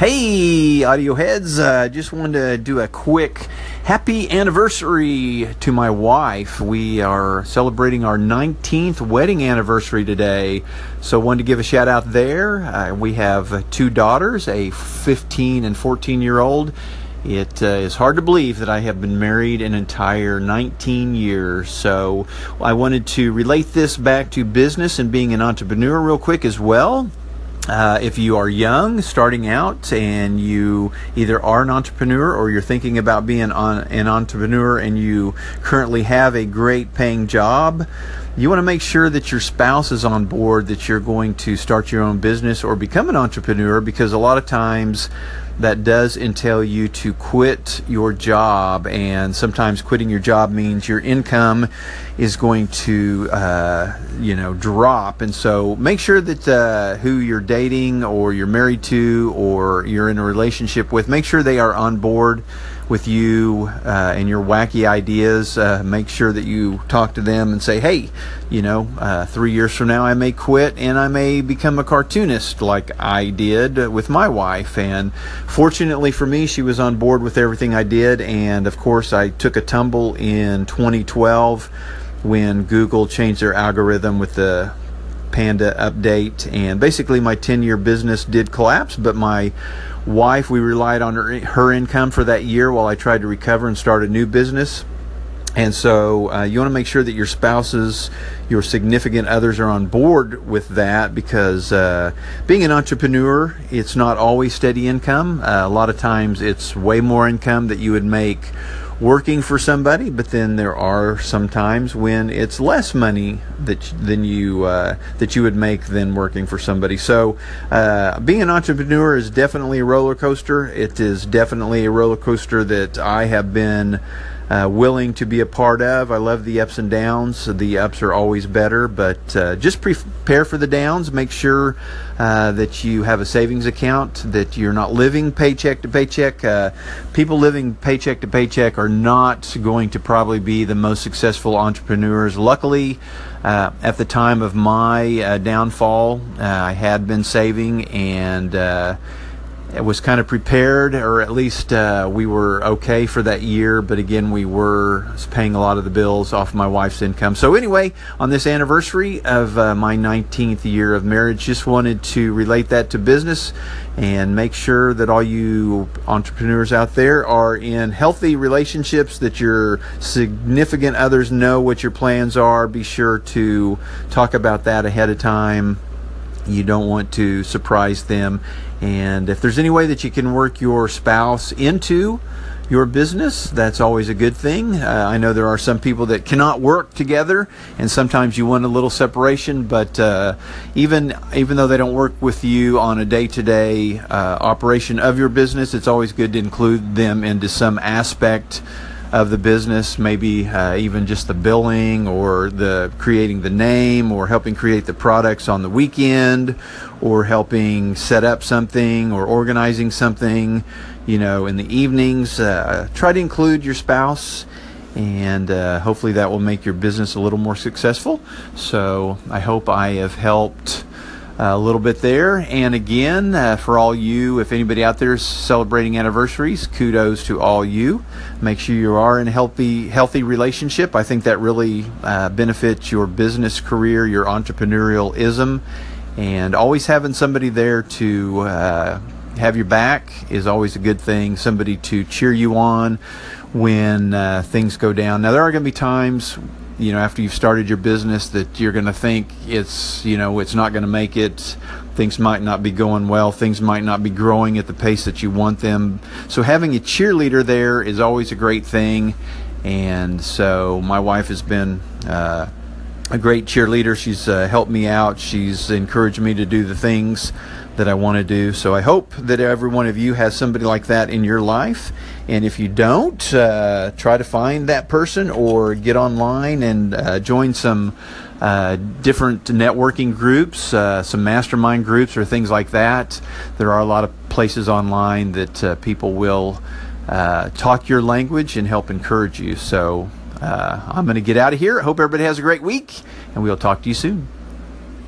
Hey, audio heads, I uh, just wanted to do a quick happy anniversary to my wife. We are celebrating our 19th wedding anniversary today, so wanted to give a shout out there. Uh, we have two daughters, a 15 and 14 year old. It uh, is hard to believe that I have been married an entire 19 years. So I wanted to relate this back to business and being an entrepreneur real quick as well. Uh, if you are young, starting out, and you either are an entrepreneur or you're thinking about being on, an entrepreneur and you currently have a great paying job, you want to make sure that your spouse is on board that you're going to start your own business or become an entrepreneur because a lot of times that does entail you to quit your job, and sometimes quitting your job means your income is going to, uh, you know, drop. And so, make sure that uh, who you're dating, or you're married to, or you're in a relationship with, make sure they are on board with you uh, and your wacky ideas. Uh, make sure that you talk to them and say, hey, you know, uh, three years from now I may quit and I may become a cartoonist like I did with my wife. And fortunately for me, she was on board with everything I did. And of course, I took a tumble in 2012 when Google changed their algorithm with the Panda update. And basically, my 10 year business did collapse, but my wife, we relied on her, her income for that year while I tried to recover and start a new business. And so uh, you want to make sure that your spouses, your significant others are on board with that because uh, being an entrepreneur, it's not always steady income. Uh, a lot of times it's way more income that you would make working for somebody, but then there are some times when it's less money that than you uh, that you would make than working for somebody. So, uh, being an entrepreneur is definitely a roller coaster. It is definitely a roller coaster that I have been uh, willing to be a part of. I love the ups and downs. The ups are always better, but uh, just prepare for the downs. Make sure uh, that you have a savings account, that you're not living paycheck to paycheck. Uh, people living paycheck to paycheck are not going to probably be the most successful entrepreneurs. Luckily, uh, at the time of my uh, downfall, I had been saving and was kind of prepared, or at least uh, we were okay for that year. But again, we were paying a lot of the bills off my wife's income. So, anyway, on this anniversary of uh, my 19th year of marriage, just wanted to relate that to business and make sure that all you entrepreneurs out there are in healthy relationships, that your significant others know what your plans are. Be sure to talk about that ahead of time you don't want to surprise them. And if there's any way that you can work your spouse into your business, that's always a good thing. Uh, I know there are some people that cannot work together, and sometimes you want a little separation. But uh, even even though they don't work with you on a day-to-day uh, operation of your business, it's always good to include them into some aspect of the business, maybe uh, even just the billing or the creating the name or helping create the products on the weekend or helping set up something or organizing something, you know, in the evenings. Uh, try to include your spouse and uh, hopefully that will make your business a little more successful. So I hope I have helped a little bit there. And again, uh, for all you, if anybody out there is celebrating anniversaries, kudos to all you. Make sure you are in a healthy, healthy relationship. I think that really uh, benefits your business career, your entrepreneurialism, and always having somebody there to uh, have your back is always a good thing. Somebody to cheer you on when uh, things go down. Now, there are going to be times you know after you've started your business that you're going to think it's you know it's not going to make it. Things might not be going well. Things might not be growing at the pace that you want them. So having a cheerleader there is always a great thing. And so my wife has been uh, a great cheerleader she's uh, helped me out she's encouraged me to do the things that I want to do. So I hope that every one of you has somebody like that in your life. And if you don't, uh, try to find that person or get online and uh, join some uh, different networking groups, uh, some mastermind groups, or things like that. There are a lot of places online that uh, people will talk your language and help encourage you. So Uh, I'm going to get out of here. Hope everybody has a great week, and we'll talk to you soon.